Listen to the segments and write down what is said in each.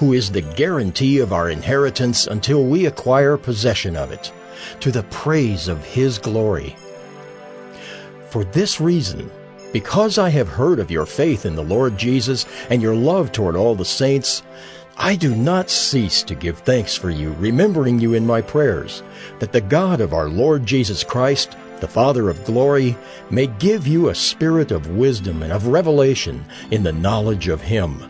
who is the guarantee of our inheritance until we acquire possession of it, to the praise of his glory. For this reason, because I have heard of your faith in the Lord Jesus and your love toward all the saints, I do not cease to give thanks for you, remembering you in my prayers, that the God of our Lord Jesus Christ, the Father of glory, may give you a spirit of wisdom and of revelation in the knowledge of Him,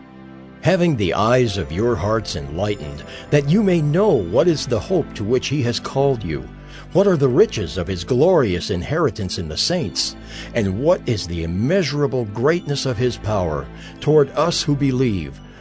having the eyes of your hearts enlightened, that you may know what is the hope to which He has called you, what are the riches of His glorious inheritance in the saints, and what is the immeasurable greatness of His power toward us who believe,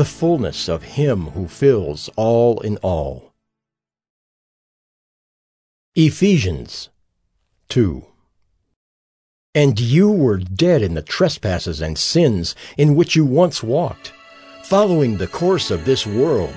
the fullness of Him who fills all in all. Ephesians 2 And you were dead in the trespasses and sins in which you once walked, following the course of this world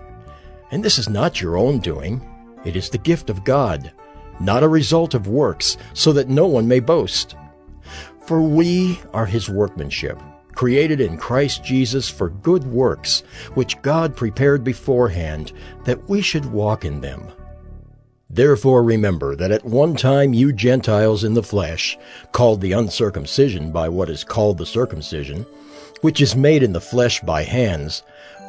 and this is not your own doing. It is the gift of God, not a result of works, so that no one may boast. For we are his workmanship, created in Christ Jesus for good works, which God prepared beforehand that we should walk in them. Therefore remember that at one time you Gentiles in the flesh, called the uncircumcision by what is called the circumcision, which is made in the flesh by hands,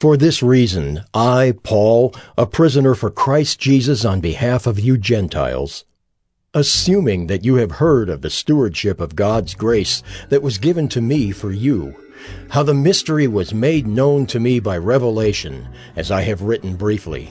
for this reason, I, Paul, a prisoner for Christ Jesus on behalf of you Gentiles, assuming that you have heard of the stewardship of God's grace that was given to me for you, how the mystery was made known to me by revelation, as I have written briefly.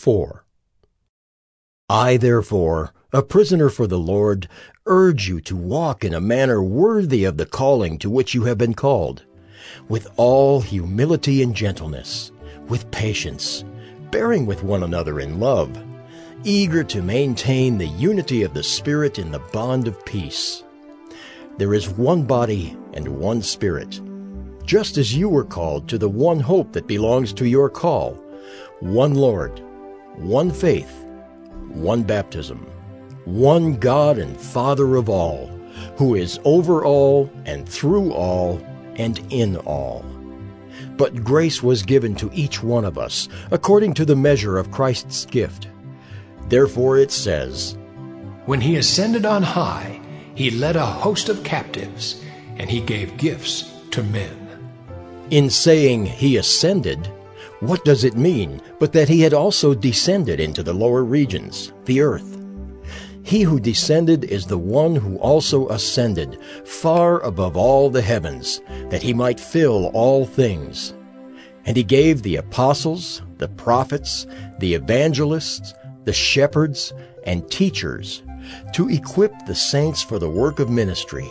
4. I, therefore, a prisoner for the Lord, urge you to walk in a manner worthy of the calling to which you have been called, with all humility and gentleness, with patience, bearing with one another in love, eager to maintain the unity of the Spirit in the bond of peace. There is one body and one Spirit, just as you were called to the one hope that belongs to your call, one Lord, one faith, one baptism, one God and Father of all, who is over all and through all and in all. But grace was given to each one of us according to the measure of Christ's gift. Therefore it says, When he ascended on high, he led a host of captives, and he gave gifts to men. In saying he ascended, what does it mean but that he had also descended into the lower regions, the earth? He who descended is the one who also ascended far above all the heavens, that he might fill all things. And he gave the apostles, the prophets, the evangelists, the shepherds, and teachers to equip the saints for the work of ministry,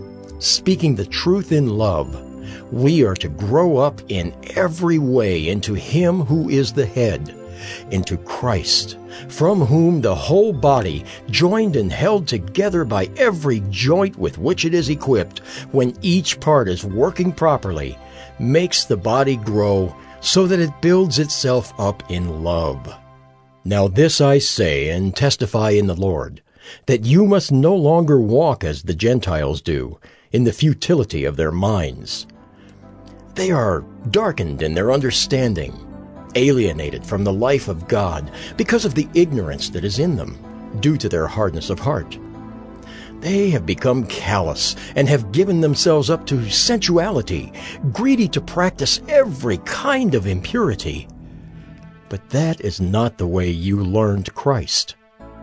speaking the truth in love, we are to grow up in every way into Him who is the head, into Christ, from whom the whole body, joined and held together by every joint with which it is equipped, when each part is working properly, makes the body grow so that it builds itself up in love. Now this I say and testify in the Lord, that you must no longer walk as the Gentiles do, in the futility of their minds. They are darkened in their understanding, alienated from the life of God because of the ignorance that is in them, due to their hardness of heart. They have become callous and have given themselves up to sensuality, greedy to practice every kind of impurity. But that is not the way you learned Christ.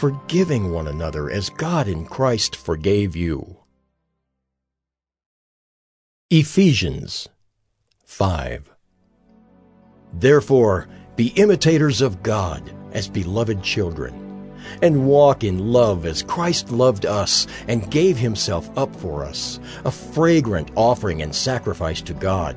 forgiving one another as God in Christ forgave you. Ephesians 5 Therefore, be imitators of God as beloved children, and walk in love as Christ loved us and gave himself up for us, a fragrant offering and sacrifice to God.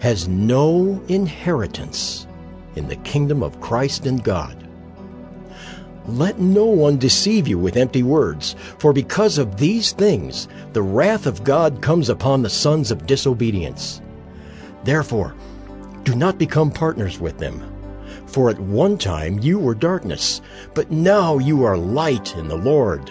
has no inheritance in the kingdom of Christ and God. Let no one deceive you with empty words, for because of these things the wrath of God comes upon the sons of disobedience. Therefore, do not become partners with them. For at one time you were darkness, but now you are light in the Lord.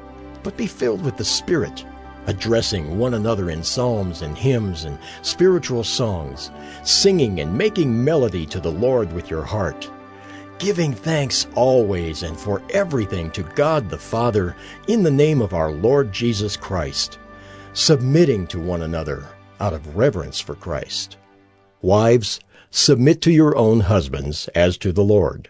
but be filled with the Spirit, addressing one another in psalms and hymns and spiritual songs, singing and making melody to the Lord with your heart giving thanks always and for everything to God the Father in the name of our Lord Jesus Christ, submitting to one another out of reverence for Christ. Wives, submit to your own husbands as to the Lord.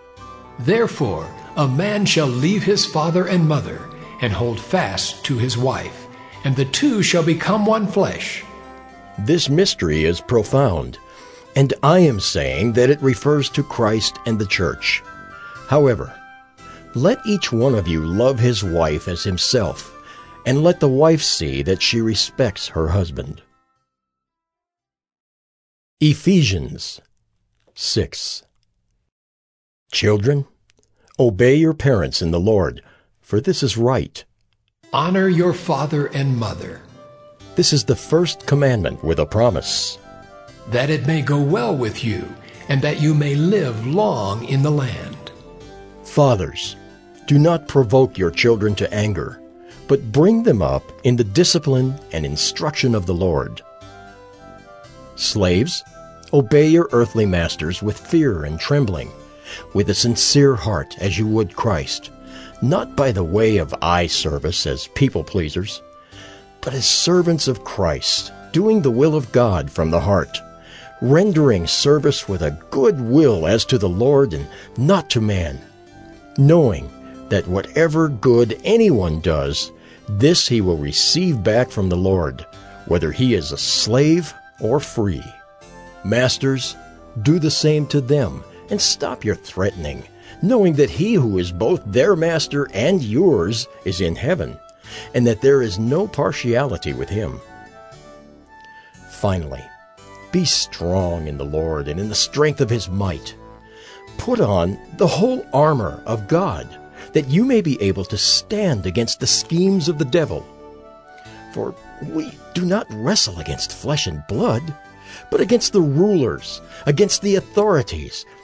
Therefore, a man shall leave his father and mother, and hold fast to his wife, and the two shall become one flesh. This mystery is profound, and I am saying that it refers to Christ and the church. However, let each one of you love his wife as himself, and let the wife see that she respects her husband. Ephesians 6 Children, obey your parents in the Lord, for this is right. Honor your father and mother. This is the first commandment with a promise. That it may go well with you, and that you may live long in the land. Fathers, do not provoke your children to anger, but bring them up in the discipline and instruction of the Lord. Slaves, obey your earthly masters with fear and trembling, with a sincere heart as you would Christ, not by the way of eye service as people pleasers, but as servants of Christ, doing the will of God from the heart, rendering service with a good will as to the Lord and not to man knowing that whatever good anyone does, this he will receive back from the Lord, whether he is a slave or free. Masters, do the same to them, and stop your threatening, knowing that he who is both their master and yours is in heaven, and that there is no partiality with him. Finally, be strong in the Lord and in the strength of his might. Put on the whole armor of God, that you may be able to stand against the schemes of the devil. For we do not wrestle against flesh and blood, but against the rulers, against the authorities,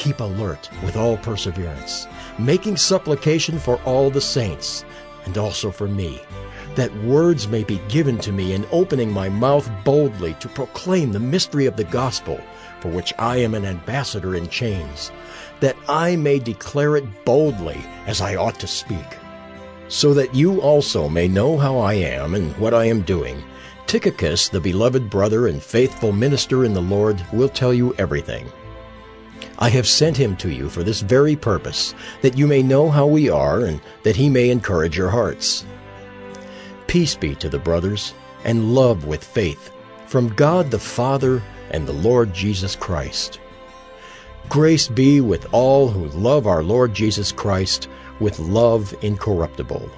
keep alert with all perseverance, making supplication for all the saints, and also for me that words may be given to me in opening my mouth boldly to proclaim the mystery of the gospel, for which I am an ambassador in chains, that I may declare it boldly as I ought to speak. So that you also may know how I am and what I am doing, Tychicus, the beloved brother and faithful minister in the Lord, will tell you everything. I have sent him to you for this very purpose, that you may know how we are and that he may encourage your hearts. Peace be to the brothers, and love with faith, from God the Father and the Lord Jesus Christ. Grace be with all who love our Lord Jesus Christ with love incorruptible.